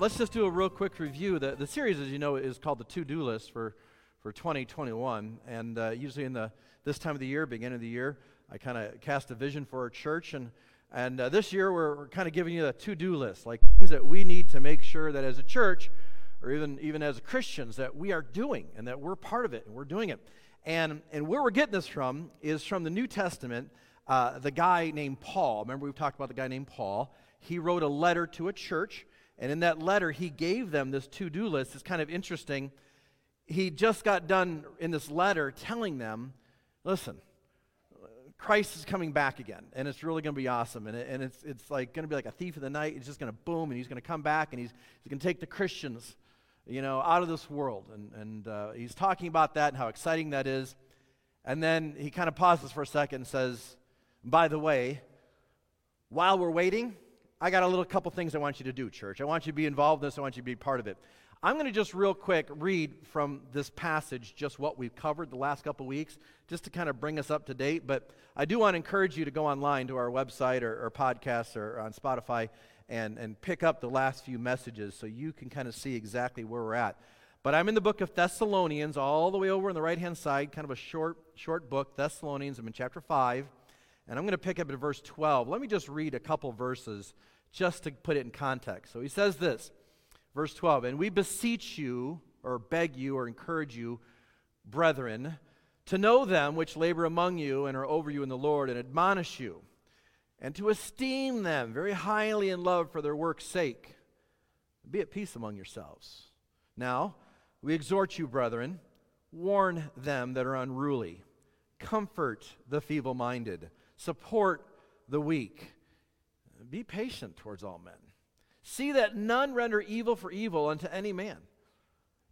Let's just do a real quick review. The, the series, as you know, is called the To Do List for, for 2021. And uh, usually in the, this time of the year, beginning of the year, I kind of cast a vision for our church. And, and uh, this year, we're, we're kind of giving you a to do list, like things that we need to make sure that as a church, or even, even as Christians, that we are doing and that we're part of it and we're doing it. And, and where we're getting this from is from the New Testament, uh, the guy named Paul. Remember, we've talked about the guy named Paul. He wrote a letter to a church and in that letter, he gave them this to do list. It's kind of interesting. He just got done in this letter telling them listen, Christ is coming back again, and it's really going to be awesome. And, it, and it's, it's like going to be like a thief of the night. It's just going to boom, and he's going to come back, and he's, he's going to take the Christians, you know, out of this world. And, and uh, he's talking about that and how exciting that is. And then he kind of pauses for a second and says, by the way, while we're waiting, I got a little couple things I want you to do, church. I want you to be involved in this, I want you to be part of it. I'm going to just real quick read from this passage just what we've covered the last couple weeks, just to kind of bring us up to date. But I do want to encourage you to go online to our website or, or podcasts or on Spotify and, and pick up the last few messages so you can kind of see exactly where we're at. But I'm in the book of Thessalonians, all the way over on the right hand side, kind of a short, short book, Thessalonians. I'm in chapter 5. And I'm going to pick up at verse 12. Let me just read a couple verses just to put it in context. So he says this, verse 12, and we beseech you, or beg you, or encourage you, brethren, to know them which labor among you and are over you in the Lord, and admonish you, and to esteem them very highly in love for their work's sake. Be at peace among yourselves. Now, we exhort you, brethren, warn them that are unruly, comfort the feeble minded, support the weak be patient towards all men. See that none render evil for evil unto any man,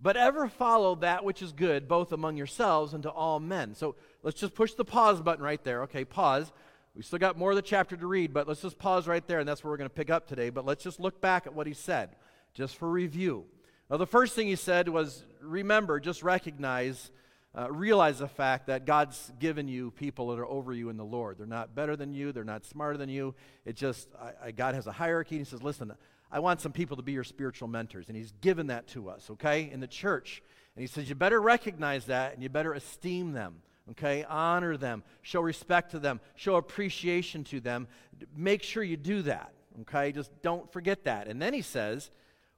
but ever follow that which is good, both among yourselves and to all men. So let's just push the pause button right there. Okay, pause. We still got more of the chapter to read, but let's just pause right there, and that's where we're going to pick up today. But let's just look back at what he said, just for review. Now, the first thing he said was remember, just recognize uh, realize the fact that God's given you people that are over you in the Lord. They're not better than you, they're not smarter than you. It just, I, I, God has a hierarchy, and He says, listen, I want some people to be your spiritual mentors. And He's given that to us, okay, in the church. And He says, you better recognize that and you better esteem them. Okay, honor them, show respect to them, show appreciation to them. Make sure you do that. Okay, just don't forget that. And then he says,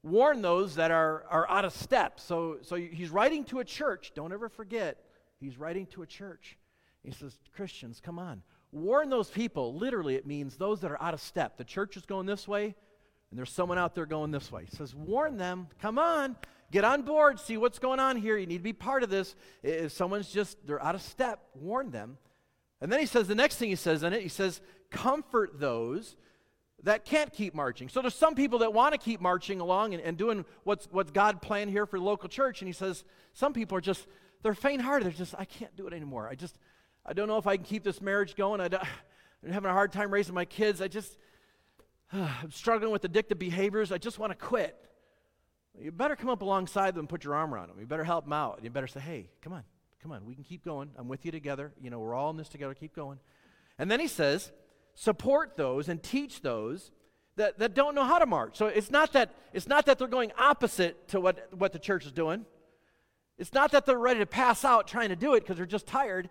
warn those that are, are out of step. So, so he's writing to a church. Don't ever forget, he's writing to a church. He says, Christians, come on. Warn those people. Literally, it means those that are out of step. The church is going this way, and there's someone out there going this way. He says, warn them. Come on. Get on board. See what's going on here. You need to be part of this. If someone's just, they're out of step, warn them. And then he says, the next thing he says in it, he says, comfort those that can't keep marching. So there's some people that want to keep marching along and, and doing what's, what's God planned here for the local church. And he says, some people are just, they're faint hearted. They're just, I can't do it anymore. I just, I don't know if I can keep this marriage going. I am having a hard time raising my kids. I just, uh, I'm struggling with addictive behaviors. I just want to quit. You better come up alongside them and put your arm around them. You better help them out. You better say, hey, come on, come on. We can keep going. I'm with you together. You know, we're all in this together. Keep going. And then he says, support those and teach those that, that don't know how to march. So it's not that it's not that they're going opposite to what, what the church is doing. It's not that they're ready to pass out trying to do it because they're just tired.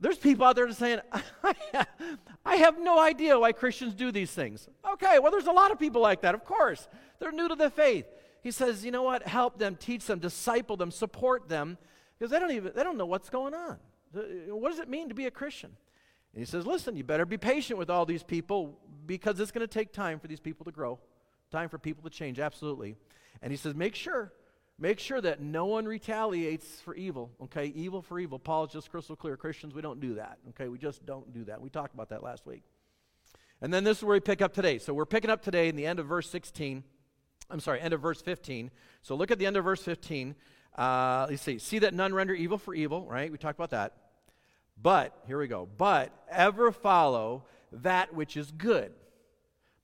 There's people out there saying, I have no idea why Christians do these things. Okay, well, there's a lot of people like that, of course. They're new to the faith. He says, you know what? Help them, teach them, disciple them, support them, because they don't even they don't know what's going on. What does it mean to be a Christian? And he says, Listen, you better be patient with all these people because it's going to take time for these people to grow, time for people to change, absolutely. And he says, Make sure, make sure that no one retaliates for evil, okay? Evil for evil. Paul's just crystal clear. Christians, we don't do that, okay? We just don't do that. We talked about that last week. And then this is where we pick up today. So we're picking up today in the end of verse 16. I'm sorry, end of verse 15. So look at the end of verse 15. Uh, let's see. See that none render evil for evil, right? We talked about that. But, here we go. But ever follow that which is good,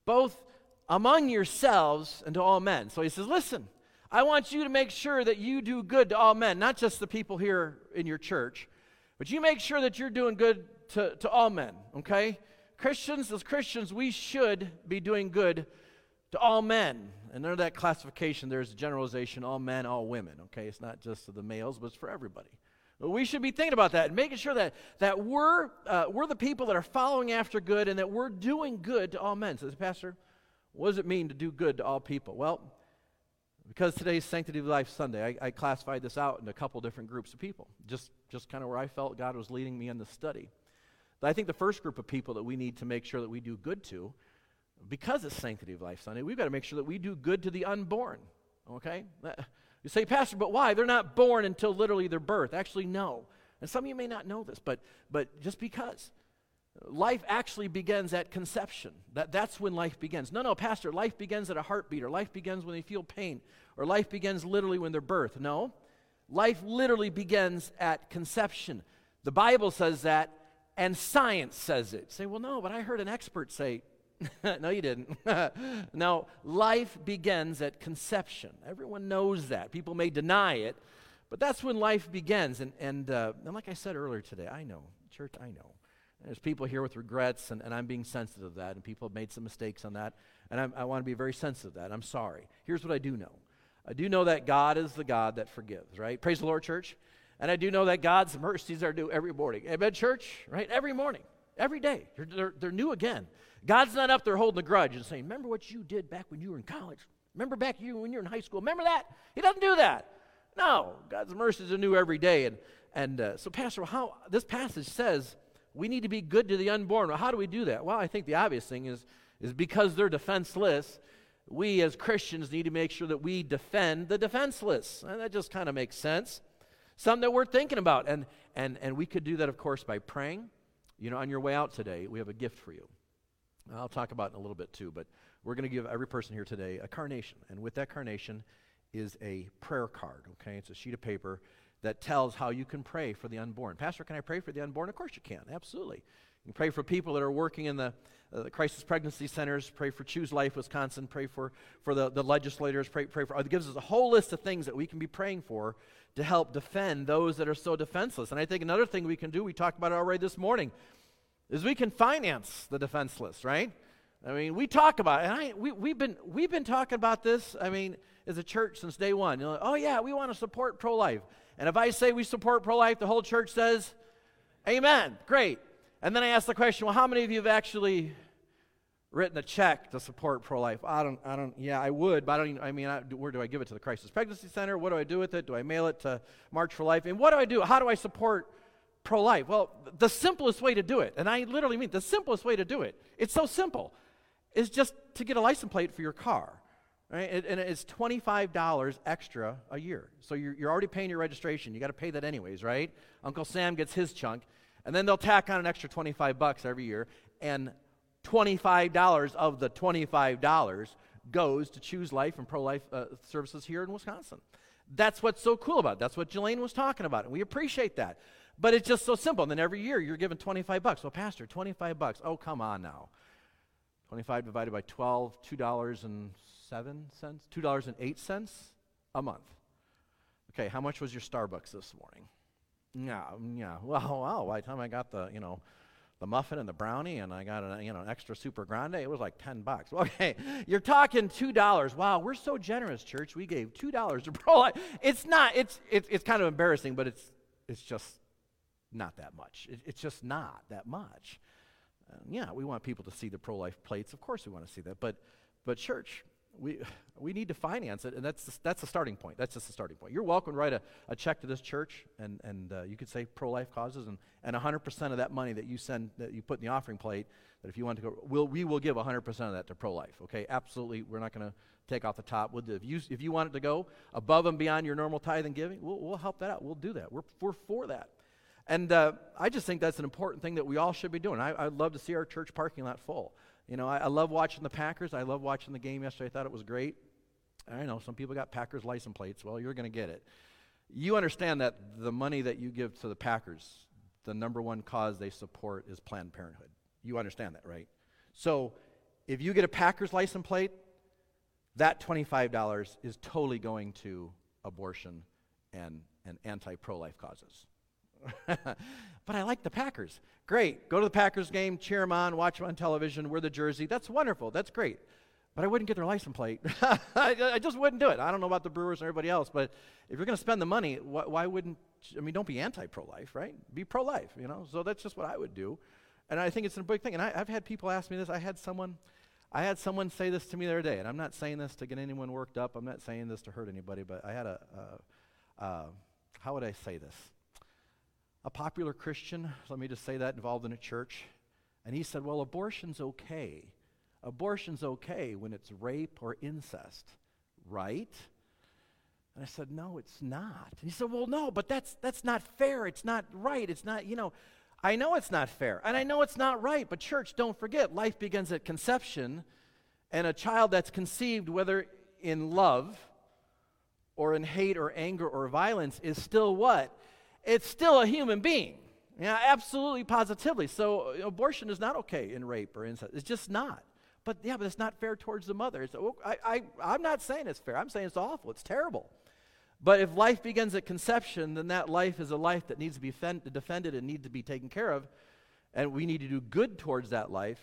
both among yourselves and to all men. So he says, listen, I want you to make sure that you do good to all men, not just the people here in your church, but you make sure that you're doing good to, to all men, okay? Christians, as Christians, we should be doing good to all men. And under that classification, there's a generalization all men, all women, okay? It's not just the males, but it's for everybody. We should be thinking about that and making sure that, that we're, uh, we're the people that are following after good and that we're doing good to all men. Says, Pastor, what does it mean to do good to all people? Well, because today's Sanctity of Life Sunday, I, I classified this out in a couple different groups of people, just, just kind of where I felt God was leading me in the study. But I think the first group of people that we need to make sure that we do good to, because it's Sanctity of Life Sunday, we've got to make sure that we do good to the unborn. Okay? You say, Pastor, but why? They're not born until literally their birth. Actually, no. And some of you may not know this, but, but just because. Life actually begins at conception. That, that's when life begins. No, no, Pastor, life begins at a heartbeat, or life begins when they feel pain, or life begins literally when they're birth. No. Life literally begins at conception. The Bible says that, and science says it. say, well, no, but I heard an expert say, no, you didn't. now, life begins at conception. Everyone knows that. People may deny it, but that's when life begins. And, and, uh, and like I said earlier today, I know, church, I know. There's people here with regrets, and, and I'm being sensitive to that, and people have made some mistakes on that, and I'm, i want to be very sensitive to that. I'm sorry. Here's what I do know I do know that God is the God that forgives, right? Praise the Lord, church. And I do know that God's mercies are due every morning. Amen, church, right? Every morning, every day. They're, they're, they're new again. God's not up there holding a grudge and saying, Remember what you did back when you were in college? Remember back you when you were in high school? Remember that? He doesn't do that. No, God's mercies are new every day. And, and uh, so, Pastor, how this passage says we need to be good to the unborn. Well, how do we do that? Well, I think the obvious thing is, is because they're defenseless, we as Christians need to make sure that we defend the defenseless. And that just kind of makes sense. Something that we're thinking about. And, and, and we could do that, of course, by praying. You know, on your way out today, we have a gift for you. I'll talk about it in a little bit too, but we're going to give every person here today a carnation. And with that carnation is a prayer card, okay? It's a sheet of paper that tells how you can pray for the unborn. Pastor, can I pray for the unborn? Of course you can. Absolutely. You can pray for people that are working in the, uh, the crisis pregnancy centers, pray for Choose Life Wisconsin, pray for, for the, the legislators, pray, pray for, it gives us a whole list of things that we can be praying for to help defend those that are so defenseless. And I think another thing we can do, we talked about it already this morning, is we can finance the defenseless, right? I mean, we talk about it, and I, we, we've, been, we've been talking about this, I mean, as a church since day one. Know, oh, yeah, we want to support pro life. And if I say we support pro life, the whole church says, Amen. Great. And then I ask the question, well, how many of you have actually written a check to support pro life? I don't, I don't, yeah, I would, but I don't I mean, I, where do I give it to the Crisis Pregnancy Center? What do I do with it? Do I mail it to March for Life? And what do I do? How do I support pro life? Well, the simplest way to do it, and I literally mean the simplest way to do it, it's so simple, is just to get a license plate for your car. Right? And it's $25 extra a year. So you're, you're already paying your registration. You got to pay that anyways, right? Uncle Sam gets his chunk. And then they'll tack on an extra 25 bucks every year. And $25 of the $25 goes to Choose Life and Pro Life uh, services here in Wisconsin. That's what's so cool about it. That's what Jelaine was talking about. And we appreciate that. But it's just so simple. And then every year you're given 25 bucks. Well, Pastor, 25 bucks. Oh, come on now. 25 divided by 12, $2 and seven cents, two dollars and eight cents a month. Okay, how much was your Starbucks this morning? Yeah, yeah. Well, wow. By the time I got the, you know, the muffin and the brownie, and I got an, you know, extra super grande, it was like ten bucks. Okay, you're talking two dollars. Wow, we're so generous, church. We gave two dollars to pro It's not. It's it's it's kind of embarrassing, but it's it's just not that much. It, it's just not that much. Uh, yeah, we want people to see the pro life plates. Of course, we want to see that. But but church, we, we need to finance it, and that's the, that's the starting point. That's just the starting point. You're welcome to write a, a check to this church, and, and uh, you could say pro life causes, and, and 100% of that money that you send, that you put in the offering plate, that if you want to go, we'll, we will give 100% of that to pro life, okay? Absolutely, we're not going to take off the top. We'll do, if, you, if you want it to go above and beyond your normal tithe and giving, we'll, we'll help that out. We'll do that. We're, we're for that. And uh, I just think that's an important thing that we all should be doing. I, I'd love to see our church parking lot full. You know, I, I love watching the Packers. I love watching the game yesterday. I thought it was great. I know some people got Packers license plates. Well, you're going to get it. You understand that the money that you give to the Packers, the number one cause they support is Planned Parenthood. You understand that, right? So if you get a Packers license plate, that $25 is totally going to abortion and, and anti pro life causes. but I like the Packers. Great. Go to the Packers game, cheer them on, watch them on television, wear the jersey. That's wonderful. That's great. But I wouldn't get their license plate. I, just wouldn't do it. I don't know about the Brewers and everybody else, but if you're going to spend the money, wh- why wouldn't, I mean, don't be anti pro life, right? Be pro life, you know? So that's just what I would do. And I think it's a big thing. And I, I've had people ask me this. I had someone. I had someone say this to me the other day, and I'm not saying this to get anyone worked up. I'm not saying this to hurt anybody, but I had a, uh, how would I say this? A popular Christian, let me just say that, involved in a church, and he said, Well, abortion's okay abortion's okay when it's rape or incest, right? And I said, no, it's not. And he said, well, no, but that's, that's not fair. It's not right. It's not, you know, I know it's not fair. And I know it's not right. But, church, don't forget, life begins at conception. And a child that's conceived, whether in love or in hate or anger or violence, is still what? It's still a human being. Yeah, absolutely, positively. So, abortion is not okay in rape or incest. It's just not. But yeah, but it's not fair towards the mother. So, I, I, I'm not saying it's fair. I'm saying it's awful. It's terrible. But if life begins at conception, then that life is a life that needs to be defended and needs to be taken care of. And we need to do good towards that life,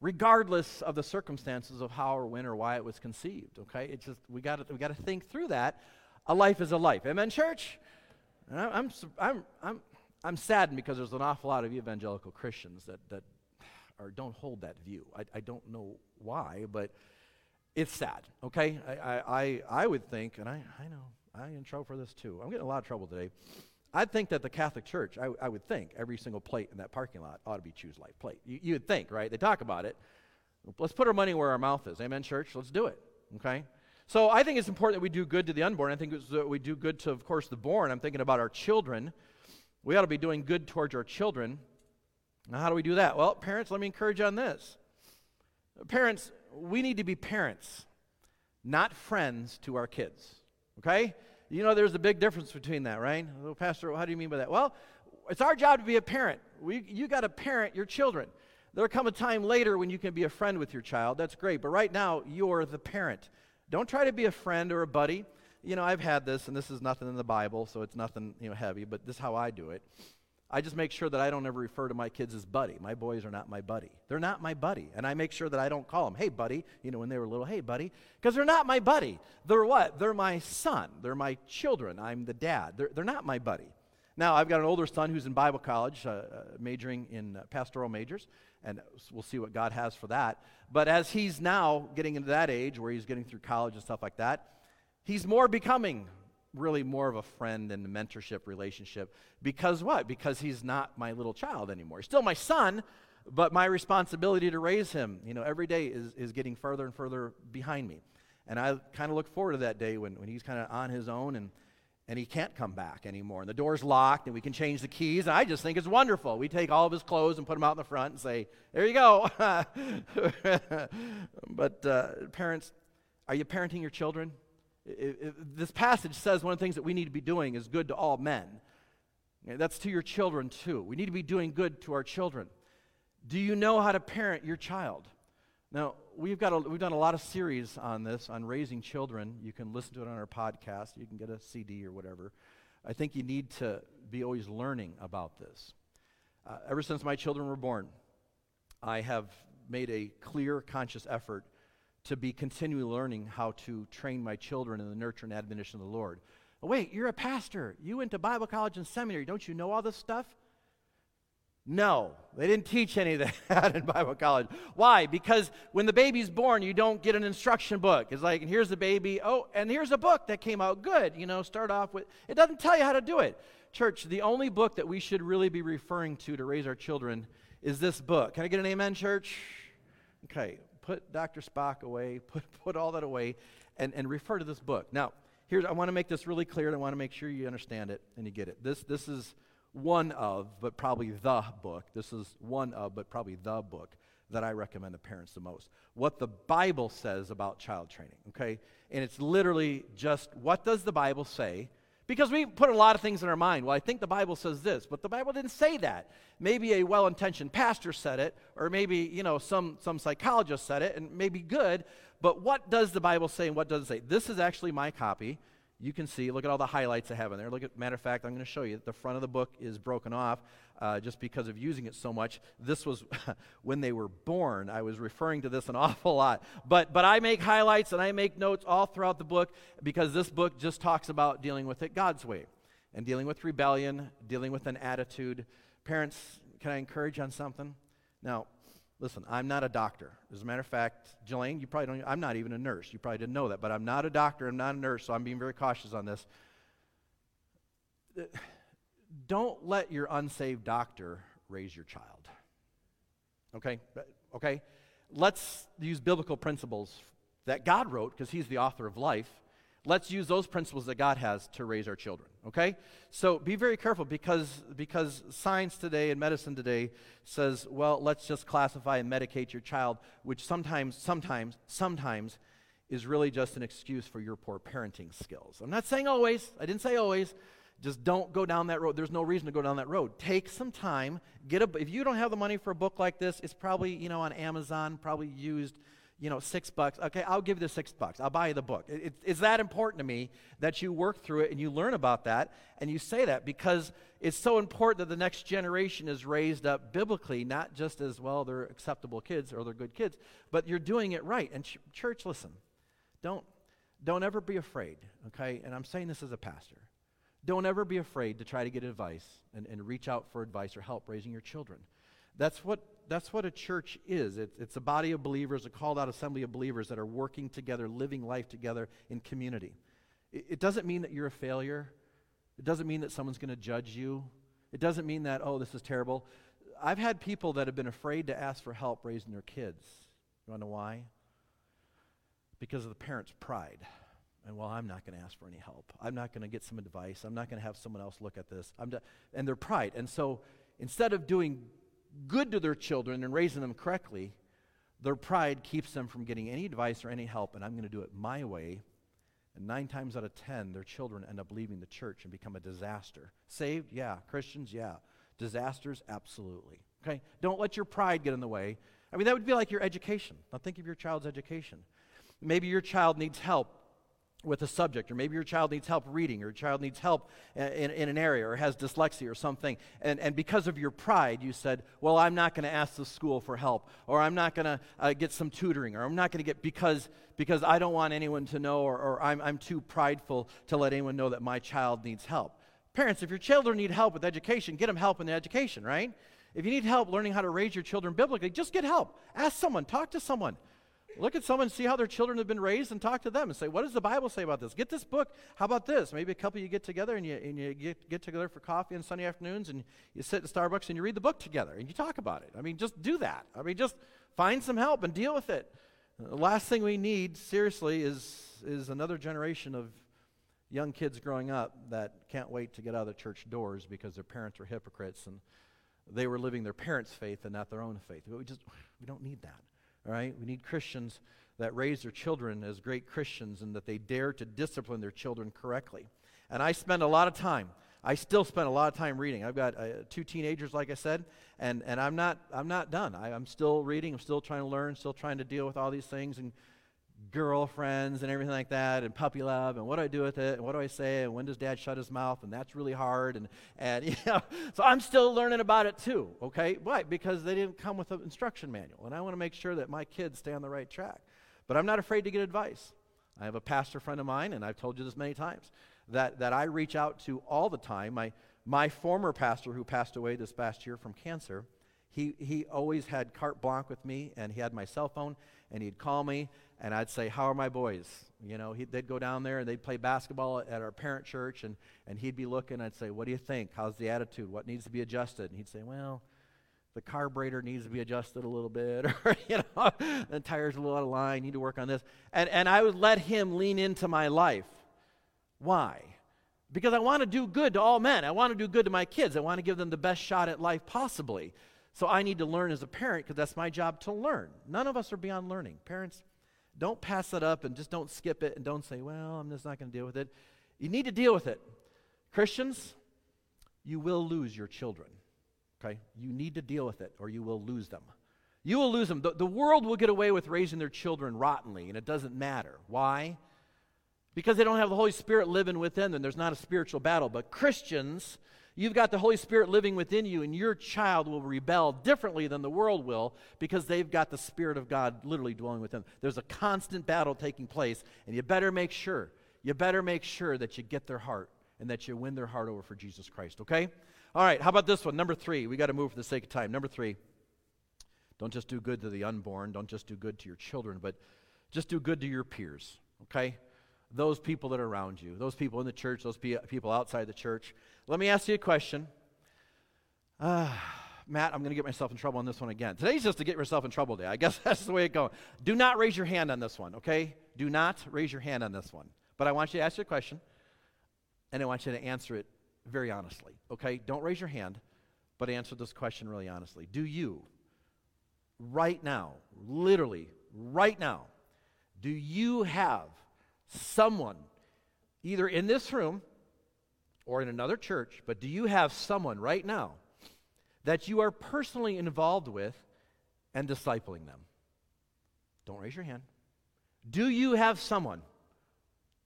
regardless of the circumstances of how or when or why it was conceived. Okay? It's just, we got we got to think through that. A life is a life. Amen, church? And I'm, I'm, I'm, I'm saddened because there's an awful lot of evangelical Christians that, that or don't hold that view. I, I don't know why, but it's sad, okay? I, I, I would think, and I, I know, I'm in trouble for this too. I'm getting a lot of trouble today. I'd think that the Catholic Church, I, I would think every single plate in that parking lot ought to be Choose Life plate. You, you would think, right? They talk about it. Let's put our money where our mouth is. Amen, church? Let's do it, okay? So I think it's important that we do good to the unborn. I think that we do good to, of course, the born. I'm thinking about our children. We ought to be doing good towards our children. Now, how do we do that? Well, parents, let me encourage you on this. Parents, we need to be parents, not friends to our kids. Okay? You know, there's a big difference between that, right? Well, Pastor, how do you mean by that? Well, it's our job to be a parent. We, you got to parent your children. There'll come a time later when you can be a friend with your child. That's great. But right now, you're the parent. Don't try to be a friend or a buddy. You know, I've had this, and this is nothing in the Bible, so it's nothing, you know, heavy, but this is how I do it. I just make sure that I don't ever refer to my kids as buddy. My boys are not my buddy. They're not my buddy. And I make sure that I don't call them, hey, buddy, you know, when they were little, hey, buddy, because they're not my buddy. They're what? They're my son. They're my children. I'm the dad. They're, they're not my buddy. Now, I've got an older son who's in Bible college, uh, uh, majoring in uh, pastoral majors, and we'll see what God has for that. But as he's now getting into that age where he's getting through college and stuff like that, he's more becoming really more of a friend and mentorship relationship. Because what? Because he's not my little child anymore. He's still my son, but my responsibility to raise him, you know, every day is, is getting further and further behind me. And I kind of look forward to that day when, when he's kind of on his own and, and he can't come back anymore. And the door's locked and we can change the keys. And I just think it's wonderful. We take all of his clothes and put them out in the front and say, there you go. but uh, parents, are you parenting your children? this passage says one of the things that we need to be doing is good to all men. That's to your children too. We need to be doing good to our children. Do you know how to parent your child? Now, we've, got a, we've done a lot of series on this, on raising children. You can listen to it on our podcast. You can get a CD or whatever. I think you need to be always learning about this. Uh, ever since my children were born, I have made a clear, conscious effort to be continually learning how to train my children in the nurture and admonition of the Lord. Wait, you're a pastor. You went to Bible college and seminary. Don't you know all this stuff? No, they didn't teach any of that in Bible college. Why? Because when the baby's born, you don't get an instruction book. It's like, and here's the baby. Oh, and here's a book that came out good. You know, start off with. It doesn't tell you how to do it. Church, the only book that we should really be referring to to raise our children is this book. Can I get an amen, church? Okay, put Dr. Spock away, put, put all that away, and, and refer to this book. Now, here's, I want to make this really clear, and I want to make sure you understand it and you get it. This, this is one of, but probably the book. This is one of, but probably the book that I recommend to parents the most. What the Bible says about child training, okay? And it's literally just what does the Bible say? Because we put a lot of things in our mind. Well, I think the Bible says this, but the Bible didn't say that. Maybe a well-intentioned pastor said it, or maybe, you know, some, some psychologist said it, and maybe good, but what does the Bible say and what does it say? This is actually my copy you can see, look at all the highlights I have in there. Look at, matter of fact, I'm going to show you. The front of the book is broken off uh, just because of using it so much. This was when they were born. I was referring to this an awful lot. But, but I make highlights and I make notes all throughout the book because this book just talks about dealing with it God's way and dealing with rebellion, dealing with an attitude. Parents, can I encourage on something? Now, Listen, I'm not a doctor. As a matter of fact, Jelaine, you probably don't, I'm not even a nurse. You probably didn't know that, but I'm not a doctor. I'm not a nurse, so I'm being very cautious on this. Don't let your unsaved doctor raise your child. Okay? Okay? Let's use biblical principles that God wrote, because He's the author of life, let's use those principles that God has to raise our children, okay? So be very careful because, because science today and medicine today says, well, let's just classify and medicate your child, which sometimes, sometimes, sometimes is really just an excuse for your poor parenting skills. I'm not saying always, I didn't say always. Just don't go down that road. There's no reason to go down that road. Take some time. Get a, if you don't have the money for a book like this, it's probably you know on Amazon, probably used you know, six bucks. Okay, I'll give you the six bucks. I'll buy you the book. It, it, it's that important to me that you work through it and you learn about that and you say that because it's so important that the next generation is raised up biblically, not just as, well, they're acceptable kids or they're good kids, but you're doing it right. And ch- church, listen, don't, don't ever be afraid, okay? And I'm saying this as a pastor. Don't ever be afraid to try to get advice and, and reach out for advice or help raising your children. That's what that's what a church is. It's, it's a body of believers, a called out assembly of believers that are working together, living life together in community. It, it doesn't mean that you're a failure. It doesn't mean that someone's going to judge you. It doesn't mean that, oh, this is terrible. I've had people that have been afraid to ask for help raising their kids. You want to know why? Because of the parents' pride. And well, I'm not going to ask for any help. I'm not going to get some advice. I'm not going to have someone else look at this. I'm and their pride. And so instead of doing good to their children and raising them correctly, their pride keeps them from getting any advice or any help, and I'm going to do it my way. And nine times out of ten, their children end up leaving the church and become a disaster. Saved? Yeah. Christians? Yeah. Disasters? Absolutely. Okay? Don't let your pride get in the way. I mean, that would be like your education. Now, think of your child's education. Maybe your child needs help with a subject, or maybe your child needs help reading, or your child needs help in, in an area, or has dyslexia or something. And, and because of your pride, you said, Well, I'm not going to ask the school for help, or I'm not going to uh, get some tutoring, or I'm not going to get because, because I don't want anyone to know, or, or I'm, I'm too prideful to let anyone know that my child needs help. Parents, if your children need help with education, get them help in the education, right? If you need help learning how to raise your children biblically, just get help. Ask someone, talk to someone. Look at someone, see how their children have been raised, and talk to them and say, What does the Bible say about this? Get this book. How about this? Maybe a couple of you get together and you, and you get, get together for coffee on Sunday afternoons and you sit at Starbucks and you read the book together and you talk about it. I mean, just do that. I mean, just find some help and deal with it. The last thing we need, seriously, is, is another generation of young kids growing up that can't wait to get out of the church doors because their parents were hypocrites and they were living their parents' faith and not their own faith. But we just, we don't need that. All right? We need Christians that raise their children as great Christians and that they dare to discipline their children correctly. And I spend a lot of time. I still spend a lot of time reading. I've got uh, two teenagers, like I said, and, and I'm, not, I'm not done. I, I'm still reading. I'm still trying to learn, still trying to deal with all these things and girlfriends and everything like that and puppy love and what do I do with it and what do I say and when does dad shut his mouth and that's really hard and and you know so I'm still learning about it too okay? Why? Because they didn't come with an instruction manual and I want to make sure that my kids stay on the right track. But I'm not afraid to get advice. I have a pastor friend of mine and I've told you this many times that that I reach out to all the time. My my former pastor who passed away this past year from cancer he, he always had carte blanche with me, and he had my cell phone, and he'd call me, and I'd say, How are my boys? You know, they'd go down there and they'd play basketball at our parent church, and, and he'd be looking. I'd say, What do you think? How's the attitude? What needs to be adjusted? And he'd say, Well, the carburetor needs to be adjusted a little bit, or, you know, the tire's a little out of line, need to work on this. And, and I would let him lean into my life. Why? Because I want to do good to all men. I want to do good to my kids. I want to give them the best shot at life possibly. So I need to learn as a parent because that's my job to learn. None of us are beyond learning. Parents, don't pass it up and just don't skip it and don't say, well, I'm just not going to deal with it. You need to deal with it. Christians, you will lose your children. Okay? You need to deal with it or you will lose them. You will lose them. The, the world will get away with raising their children rottenly, and it doesn't matter. Why? Because they don't have the Holy Spirit living within them. There's not a spiritual battle. But Christians, you've got the Holy Spirit living within you, and your child will rebel differently than the world will because they've got the Spirit of God literally dwelling within them. There's a constant battle taking place, and you better make sure, you better make sure that you get their heart and that you win their heart over for Jesus Christ, okay? All right, how about this one? Number three. We got to move for the sake of time. Number three. Don't just do good to the unborn. Don't just do good to your children, but just do good to your peers, okay? Those people that are around you, those people in the church, those pe- people outside the church. Let me ask you a question. Uh, Matt, I'm going to get myself in trouble on this one again. Today's just to get yourself in trouble day. I guess that's the way it goes. Do not raise your hand on this one, okay? Do not raise your hand on this one. But I want you to ask you a question and I want you to answer it very honestly. Okay? Don't raise your hand, but answer this question really honestly. Do you, right now, literally, right now, do you have someone, either in this room or in another church, but do you have someone right now that you are personally involved with and discipling them? Don't raise your hand. Do you have someone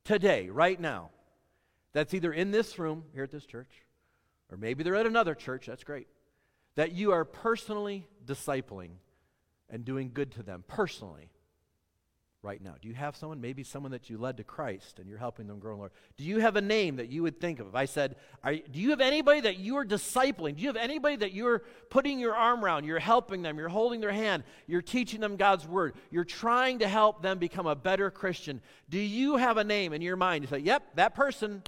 today, right now, that's either in this room here at this church, or maybe they're at another church, that's great, that you are personally discipling and doing good to them personally right now? Do you have someone, maybe someone that you led to Christ and you're helping them grow in Lord? Do you have a name that you would think of? If I said, do you have anybody that you are discipling? Do you have anybody that you're putting your arm around? You're helping them, you're holding their hand, you're teaching them God's word, you're trying to help them become a better Christian. Do you have a name in your mind? You say, yep, that person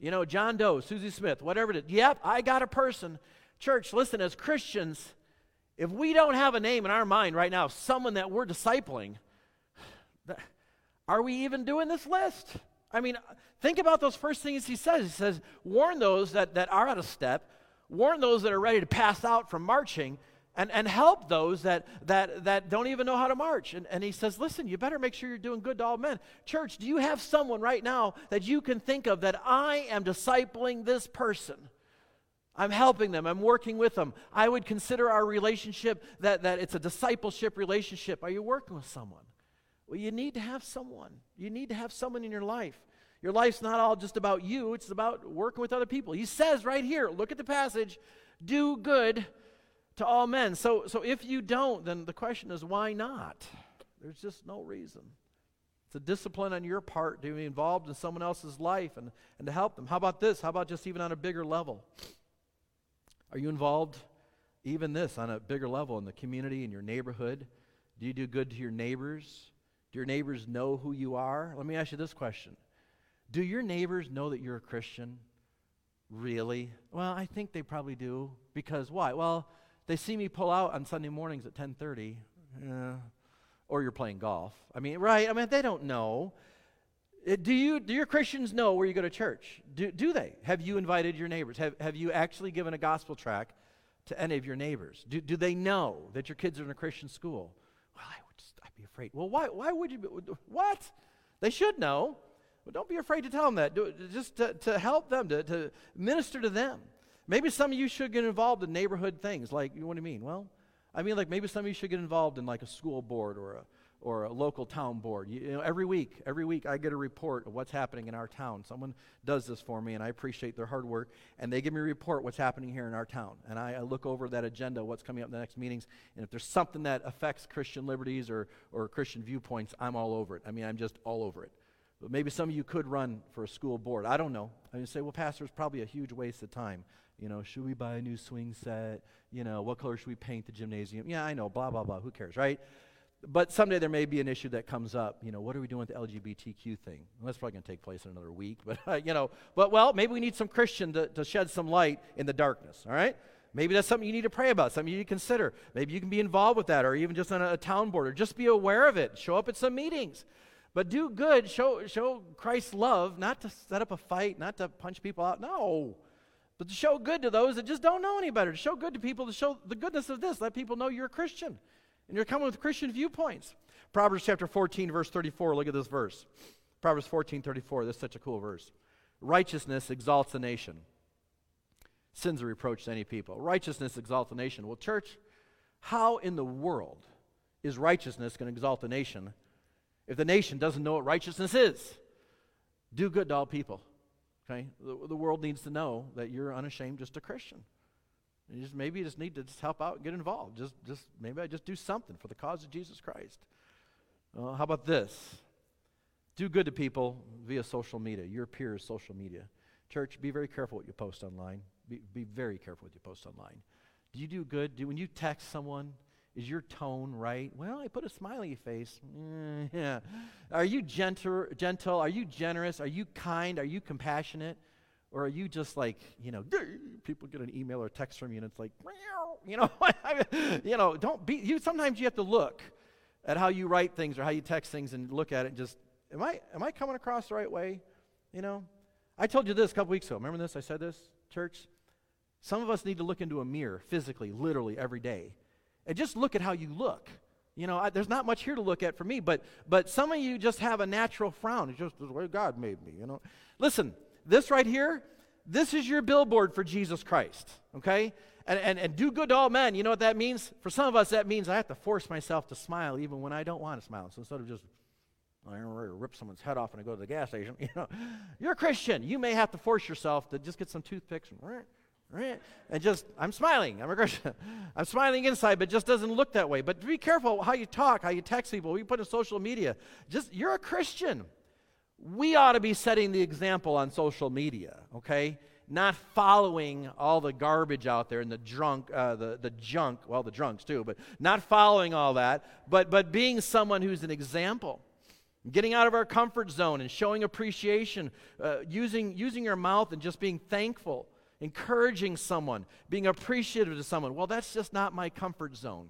you know, John Doe, Susie Smith, whatever it is. Yep, I got a person. Church, listen, as Christians, if we don't have a name in our mind right now, someone that we're discipling, are we even doing this list? I mean, think about those first things he says. He says, warn those that, that are out of step, warn those that are ready to pass out from marching, and, and help those that, that, that don't even know how to march. And, and he says, Listen, you better make sure you're doing good to all men. Church, do you have someone right now that you can think of that I am discipling this person? I'm helping them. I'm working with them. I would consider our relationship that, that it's a discipleship relationship. Are you working with someone? Well, you need to have someone. You need to have someone in your life. Your life's not all just about you, it's about working with other people. He says right here, look at the passage do good to all men. So, so if you don't, then the question is why not? There's just no reason. It's a discipline on your part to be involved in someone else's life and, and to help them. How about this? How about just even on a bigger level? Are you involved even this on a bigger level in the community, in your neighborhood? Do you do good to your neighbors? Do your neighbors know who you are? Let me ask you this question Do your neighbors know that you're a Christian? Really? Well, I think they probably do. Because why? Well, they see me pull out on Sunday mornings at 10:30, yeah. or you're playing golf. I mean, right? I mean, they don't know. Uh, do you do your Christians know where you go to church? Do, do they? Have you invited your neighbors? Have, have you actually given a gospel track to any of your neighbors? Do, do they know that your kids are in a Christian school? Well, I would just, I'd be afraid. Well, why, why would you? Be, what? They should know. But don't be afraid to tell them that. Do, just to, to help them, to, to minister to them. Maybe some of you should get involved in neighborhood things. Like, you know what you mean? Well, I mean, like maybe some of you should get involved in like a school board or a or a local town board. You, you, know, every week, every week I get a report of what's happening in our town. Someone does this for me, and I appreciate their hard work. And they give me a report what's happening here in our town, and I, I look over that agenda, what's coming up in the next meetings, and if there's something that affects Christian liberties or or Christian viewpoints, I'm all over it. I mean, I'm just all over it. But maybe some of you could run for a school board. I don't know. I mean, say, well, pastor, it's probably a huge waste of time. You know, should we buy a new swing set? You know, what color should we paint the gymnasium? Yeah, I know, blah, blah, blah. Who cares, right? But someday there may be an issue that comes up. You know, what are we doing with the LGBTQ thing? Well, that's probably going to take place in another week. But, you know, but well, maybe we need some Christian to, to shed some light in the darkness, all right? Maybe that's something you need to pray about, something you need to consider. Maybe you can be involved with that, or even just on a, a town board, or just be aware of it. Show up at some meetings. But do good, show, show Christ's love, not to set up a fight, not to punch people out. No. but to show good to those that just don't know any better, to show good to people, to show the goodness of this, let people know you're a Christian and you're coming with Christian viewpoints. Proverbs chapter 14, verse 34, look at this verse. Proverbs 14, 34, this is such a cool verse. Righteousness exalts a nation. Sin's a reproach to any people. Righteousness exalts a nation. Well, church, how in the world is righteousness going to exalt a nation if the nation doesn't know what righteousness is? Do good to all people. Okay? The, the world needs to know that you're unashamed just a Christian. You just, maybe you just need to just help out and get involved. Just, just maybe I just do something for the cause of Jesus Christ. Uh, how about this? Do good to people via social media, your peers' social media. Church, be very careful what you post online. Be, be very careful what you post online. Do you do good? Do when you text someone, is your tone right? Well, I put a smiley face. Mm, yeah. Are you gentle, gentle? Are you generous? Are you kind? Are you compassionate? Or are you just like, you know, people get an email or text from you and it's like, you know, you know, don't be, you, sometimes you have to look at how you write things or how you text things and look at it and just, am I, am I coming across the right way? You know, I told you this a couple weeks ago. Remember this? I said this, church? Some of us need to look into a mirror physically, literally every day, and just look at how you look. You know, I, there's not much here to look at for me, but but some of you just have a natural frown. It's just the way God made me. You know, listen, this right here, this is your billboard for Jesus Christ. Okay, and, and, and do good to all men. You know what that means? For some of us, that means I have to force myself to smile even when I don't want to smile. So instead of just to rip someone's head off when I go to the gas station. You know, you're a Christian. You may have to force yourself to just get some toothpicks and, and just I'm smiling. I'm a Christian. I'm smiling inside, but just doesn't look that way. But be careful how you talk, how you text people, what you put in social media. Just you're a Christian. We ought to be setting the example on social media. Okay not following all the garbage out there and the drunk, uh, the, the junk, well, the drunks too, but not following all that, but, but being someone who's an example. Getting out of our comfort zone and showing appreciation, uh, using, using your mouth and just being thankful, encouraging someone, being appreciative to someone. Well, that's just not my comfort zone.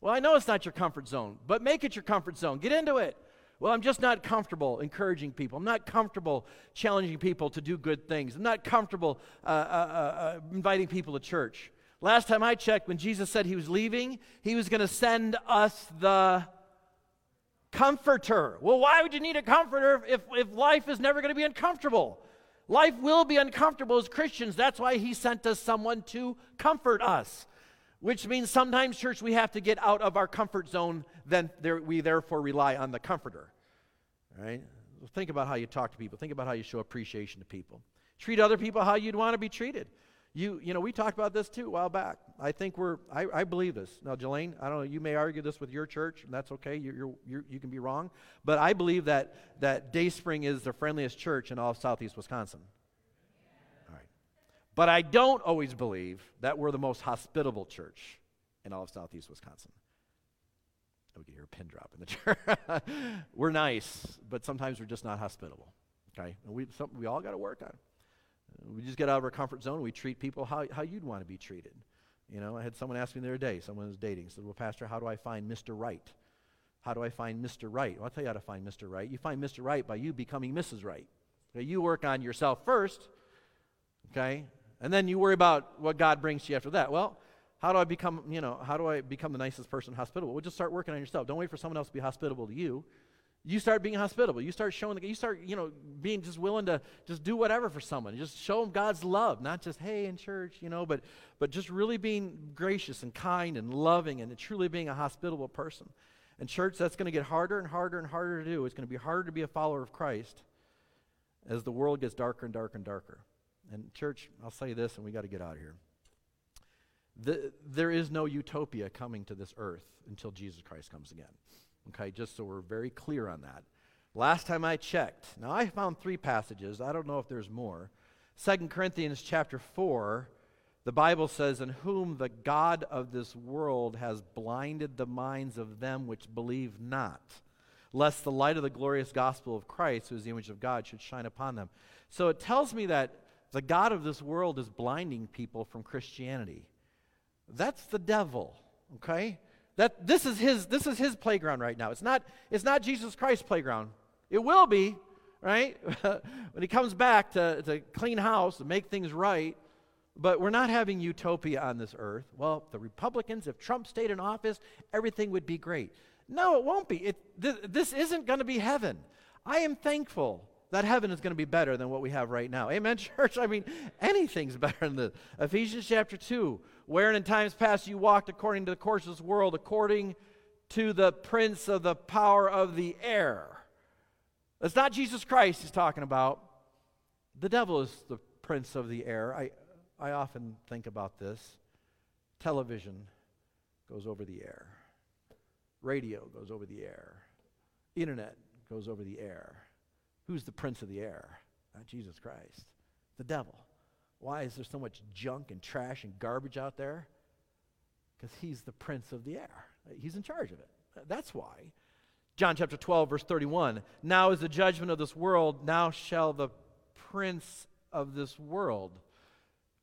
Well, I know it's not your comfort zone, but make it your comfort zone. Get into it. Well, I'm just not comfortable encouraging people. I'm not comfortable challenging people to do good things. I'm not comfortable uh, uh, uh, uh inviting people to church. Last time I checked, when Jesus said he was leaving, he was going to send us the comforter. Well, why would you need a comforter if, if life is never going to be uncomfortable? Life will be uncomfortable as Christians. That's why he sent us someone to comfort us which means sometimes, church, we have to get out of our comfort zone, then there, we therefore rely on the comforter. Right? Think about how you talk to people, think about how you show appreciation to people. Treat other people how you'd want to be treated. You, you know, we talked about this too a while back. I think we're, I, I believe this. Now, Jelaine, I don't know, you may argue this with your church, and that's okay. You're, you're, you're, you can be wrong. But I believe that, that Dayspring is the friendliest church in all of southeast Wisconsin. But I don't always believe that we're the most hospitable church in all of southeast Wisconsin. We can hear a pin drop in the chair. we're nice, but sometimes we're just not hospitable. Okay? And we, we all got to work on. We just get out of our comfort zone. We treat people how, how you'd want to be treated. You know, I had someone ask me the other day, someone was dating, said, Well, Pastor, how do I find Mr. Right? How do I find Mr. Right? Well, I'll tell you how to find Mr. Right. You find Mr. Right by you becoming Mrs. Right. You work on yourself first, okay? And then you worry about what God brings to you after that. Well, how do I become, you know, how do I become the nicest person hospitable? Well, just start working on yourself. Don't wait for someone else to be hospitable to you. You start being hospitable. You start showing, the, you start, you know, being just willing to just do whatever for someone. Just show them God's love, not just, hey, in church, you know, but, but just really being gracious and kind and loving and truly being a hospitable person. And church, that's going to get harder and harder and harder to do. It's going to be harder to be a follower of Christ as the world gets darker and darker and darker. And, church, I'll say this and we got to get out of here. The, there is no utopia coming to this earth until Jesus Christ comes again. Okay, just so we're very clear on that. Last time I checked, now I found three passages. I don't know if there's more. Second Corinthians chapter 4, the Bible says, In whom the God of this world has blinded the minds of them which believe not, lest the light of the glorious gospel of Christ, who is the image of God, should shine upon them. So it tells me that the God of this world is blinding people from Christianity. That's the devil, okay? That this is his this is his playground right now. It's not it's not Jesus Christ's playground. It will be, right? when he comes back to, to clean house and make things right. But we're not having utopia on this earth. Well, the Republicans, if Trump stayed in office, everything would be great. No, it won't be. It, th- this isn't going to be heaven. I am thankful that heaven is going to be better than what we have right now. Amen, church? I mean, anything's better than this. Ephesians chapter 2, wherein in times past you walked according to the course of this world, according to the prince of the power of the air. That's not Jesus Christ he's talking about. The devil is the prince of the air. I, I often think about this. Television goes over the air, radio goes over the air, internet goes over the air. Who's the prince of the air? Not Jesus Christ, the devil. Why is there so much junk and trash and garbage out there? Because he's the prince of the air. He's in charge of it. That's why. John chapter 12, verse 31. Now is the judgment of this world. Now shall the prince of this world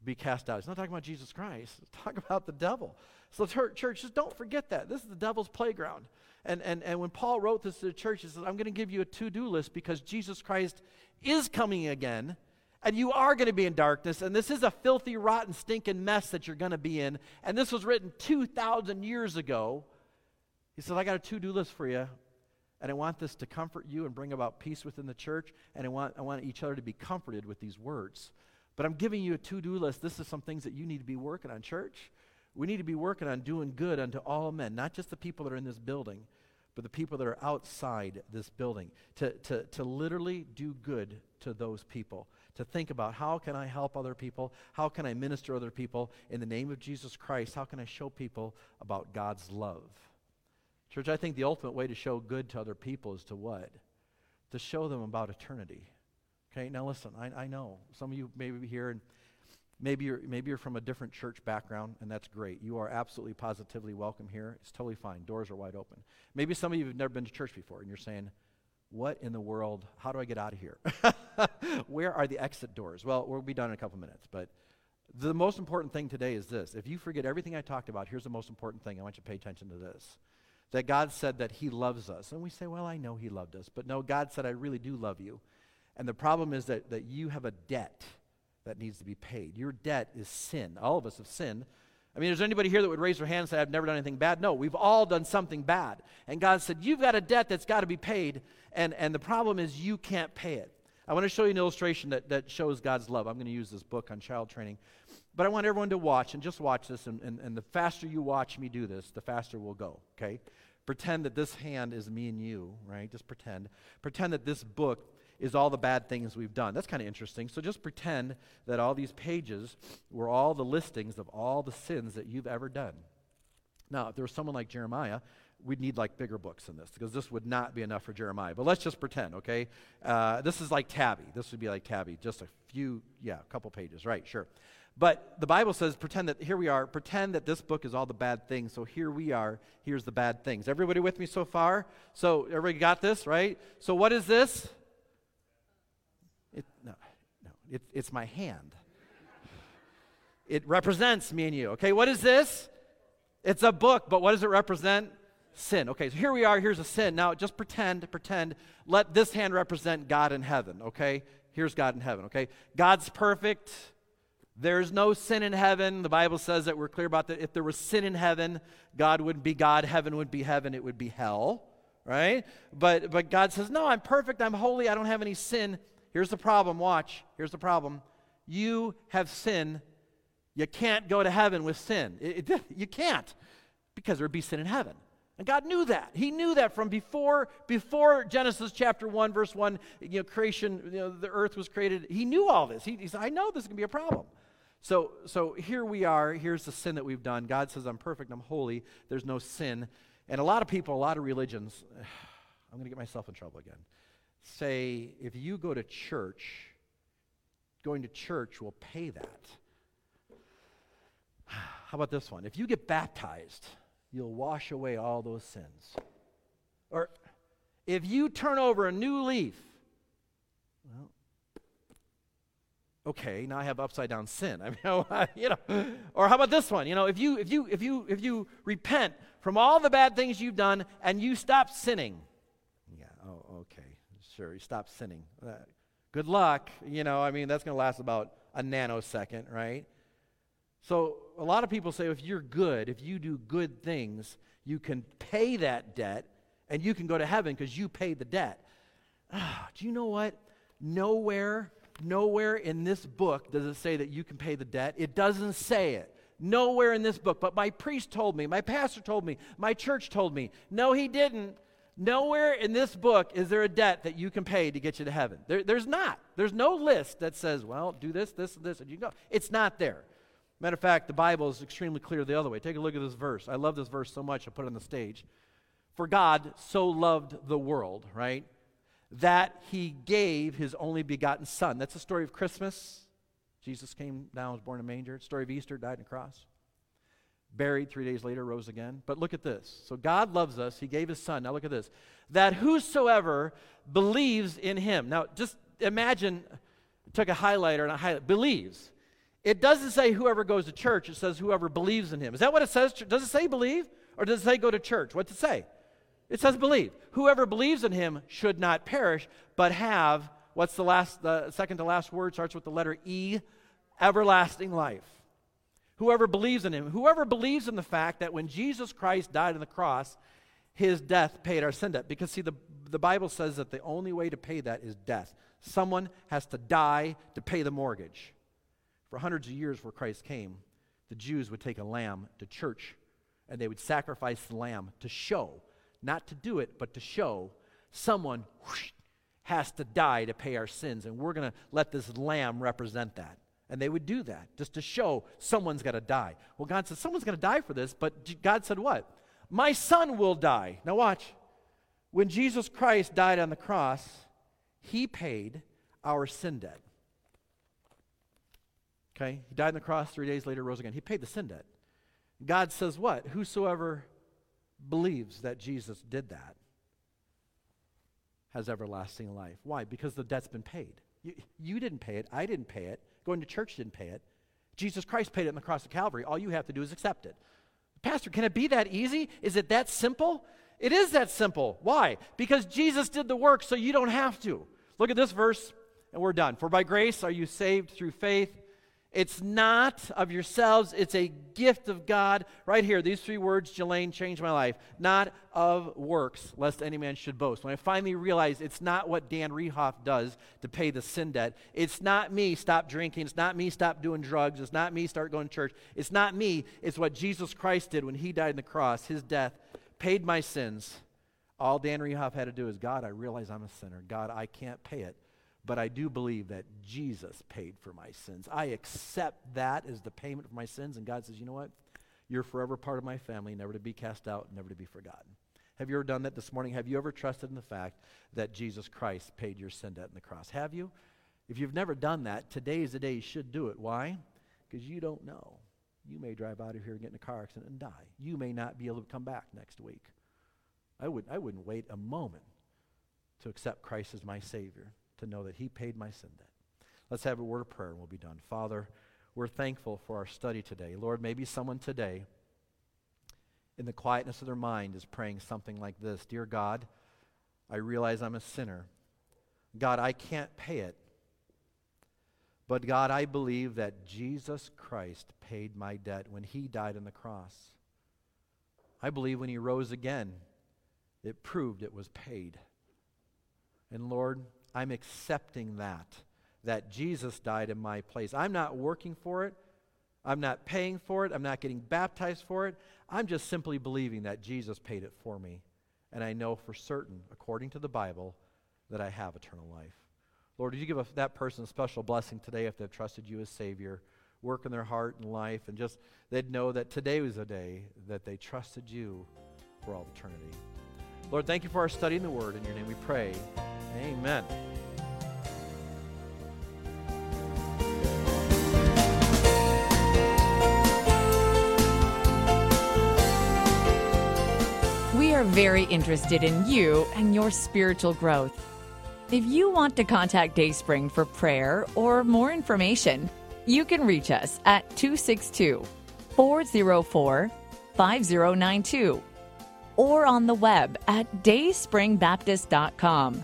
be cast out. He's not talking about Jesus Christ. He's talking about the devil. So, church, just don't forget that. This is the devil's playground. And, and, and when Paul wrote this to the church, he says, I'm going to give you a to do list because Jesus Christ is coming again. And you are going to be in darkness. And this is a filthy, rotten, stinking mess that you're going to be in. And this was written 2,000 years ago. He said, I got a to do list for you. And I want this to comfort you and bring about peace within the church. And I want, I want each other to be comforted with these words. But I'm giving you a to do list. This is some things that you need to be working on, church. We need to be working on doing good unto all men, not just the people that are in this building, but the people that are outside this building. To, to, to literally do good to those people. To think about how can I help other people? How can I minister other people in the name of Jesus Christ? How can I show people about God's love? Church, I think the ultimate way to show good to other people is to what? To show them about eternity. Okay, now listen, I, I know some of you may be here and maybe you're, maybe you're from a different church background, and that's great. You are absolutely positively welcome here. It's totally fine. Doors are wide open. Maybe some of you have never been to church before, and you're saying, What in the world? How do I get out of here? Where are the exit doors? Well, we'll be done in a couple minutes, but the most important thing today is this. If you forget everything I talked about, here's the most important thing. I want you to pay attention to this. That God said that He loves us. And we say, Well, I know He loved us. But no, God said, I really do love you. And the problem is that, that you have a debt that needs to be paid. Your debt is sin. All of us have sinned. I mean, is there anybody here that would raise their hand and say, I've never done anything bad? No, we've all done something bad. And God said, You've got a debt that's got to be paid, and, and the problem is you can't pay it. I want to show you an illustration that, that shows God's love. I'm going to use this book on child training. But I want everyone to watch, and just watch this, and, and, and the faster you watch me do this, the faster we'll go, okay? Pretend that this hand is me and you, right? Just pretend. Pretend that this book is all the bad things we've done. That's kind of interesting. So just pretend that all these pages were all the listings of all the sins that you've ever done. Now, if there was someone like Jeremiah, we'd need like bigger books than this because this would not be enough for Jeremiah. But let's just pretend, okay? Uh, this is like Tabby. This would be like Tabby, just a few, yeah, a couple pages, right? Sure. But the Bible says, pretend that, here we are, pretend that this book is all the bad things. So here we are, here's the bad things. Everybody with me so far? So everybody got this, right? So what is this? It, no, no, it, it's my hand. It represents me and you. Okay, what is this? It's a book, but what does it represent? Sin. Okay, so here we are. Here's a sin. Now, just pretend, pretend. Let this hand represent God in heaven. Okay, here's God in heaven. Okay, God's perfect. There's no sin in heaven. The Bible says that we're clear about that. If there was sin in heaven, God wouldn't be God. Heaven would be heaven. It would be hell. Right? But but God says, no, I'm perfect. I'm holy. I don't have any sin. Here's the problem. Watch. Here's the problem. You have sin. You can't go to heaven with sin. It, it, you can't because there would be sin in heaven. And God knew that. He knew that from before, before Genesis chapter 1, verse 1, you know, creation, you know, the earth was created. He knew all this. He, he said, I know this is going to be a problem. So, so here we are. Here's the sin that we've done. God says, I'm perfect. I'm holy. There's no sin. And a lot of people, a lot of religions, I'm going to get myself in trouble again say if you go to church, going to church will pay that. How about this one? If you get baptized, you'll wash away all those sins. Or if you turn over a new leaf, well, okay, now I have upside down sin. I mean, you know, or how about this one? You know, if you if you if you if you repent from all the bad things you've done and you stop sinning. Sure, you stop sinning. Uh, good luck. You know, I mean, that's going to last about a nanosecond, right? So a lot of people say if you're good, if you do good things, you can pay that debt and you can go to heaven because you paid the debt. Ah, do you know what? Nowhere, nowhere in this book does it say that you can pay the debt. It doesn't say it. Nowhere in this book. But my priest told me, my pastor told me, my church told me. No, he didn't. Nowhere in this book is there a debt that you can pay to get you to heaven. There, there's not. There's no list that says, well, do this, this, this, and you go. It's not there. Matter of fact, the Bible is extremely clear the other way. Take a look at this verse. I love this verse so much, I'll put it on the stage. For God so loved the world, right? That he gave his only begotten Son. That's the story of Christmas. Jesus came down, was born in a manger. Story of Easter, died on a cross buried three days later, rose again. But look at this. So God loves us. He gave his son. Now look at this. That whosoever believes in him. Now just imagine, took a highlighter and a highlight, believes. It doesn't say whoever goes to church, it says whoever believes in him. Is that what it says? Does it say believe? Or does it say go to church? What's it say? It says believe. Whoever believes in him should not perish, but have, what's the last, the second to last word starts with the letter E, everlasting life. Whoever believes in him, whoever believes in the fact that when Jesus Christ died on the cross, his death paid our sin debt. Because, see, the, the Bible says that the only way to pay that is death. Someone has to die to pay the mortgage. For hundreds of years, where Christ came, the Jews would take a lamb to church and they would sacrifice the lamb to show, not to do it, but to show someone whoosh, has to die to pay our sins. And we're going to let this lamb represent that. And they would do that just to show someone's got to die. Well, God said, someone's going to die for this, but God said, what? My son will die. Now, watch. When Jesus Christ died on the cross, he paid our sin debt. Okay? He died on the cross, three days later, rose again. He paid the sin debt. God says, what? Whosoever believes that Jesus did that has everlasting life. Why? Because the debt's been paid. You, you didn't pay it. I didn't pay it. Going to church didn't pay it. Jesus Christ paid it on the cross of Calvary. All you have to do is accept it. Pastor, can it be that easy? Is it that simple? It is that simple. Why? Because Jesus did the work, so you don't have to. Look at this verse, and we're done. For by grace are you saved through faith it's not of yourselves, it's a gift of God. Right here, these three words, Jelaine, changed my life. Not of works, lest any man should boast. When I finally realized it's not what Dan Rehoff does to pay the sin debt, it's not me stop drinking, it's not me stop doing drugs, it's not me start going to church, it's not me, it's what Jesus Christ did when he died on the cross. His death paid my sins. All Dan Rehoff had to do is, God, I realize I'm a sinner. God, I can't pay it but I do believe that Jesus paid for my sins. I accept that as the payment for my sins, and God says, you know what? You're forever part of my family, never to be cast out, never to be forgotten. Have you ever done that this morning? Have you ever trusted in the fact that Jesus Christ paid your sin debt on the cross? Have you? If you've never done that, today is the day you should do it. Why? Because you don't know. You may drive out of here and get in a car accident and die. You may not be able to come back next week. I, would, I wouldn't wait a moment to accept Christ as my Savior to know that He paid my sin debt. Let's have a word of prayer and we'll be done. Father, we're thankful for our study today. Lord, maybe someone today, in the quietness of their mind, is praying something like this Dear God, I realize I'm a sinner. God, I can't pay it. But God, I believe that Jesus Christ paid my debt when he died on the cross. I believe when he rose again, it proved it was paid. And Lord, I'm accepting that, that Jesus died in my place. I'm not working for it. I'm not paying for it. I'm not getting baptized for it. I'm just simply believing that Jesus paid it for me. And I know for certain, according to the Bible, that I have eternal life. Lord, would you give a, that person a special blessing today if they've trusted you as Savior? Work in their heart and life, and just they'd know that today was a day that they trusted you for all eternity. Lord, thank you for our study in the Word. In your name we pray. Amen. We are very interested in you and your spiritual growth. If you want to contact Dayspring for prayer or more information, you can reach us at 262 404 5092 or on the web at dayspringbaptist.com.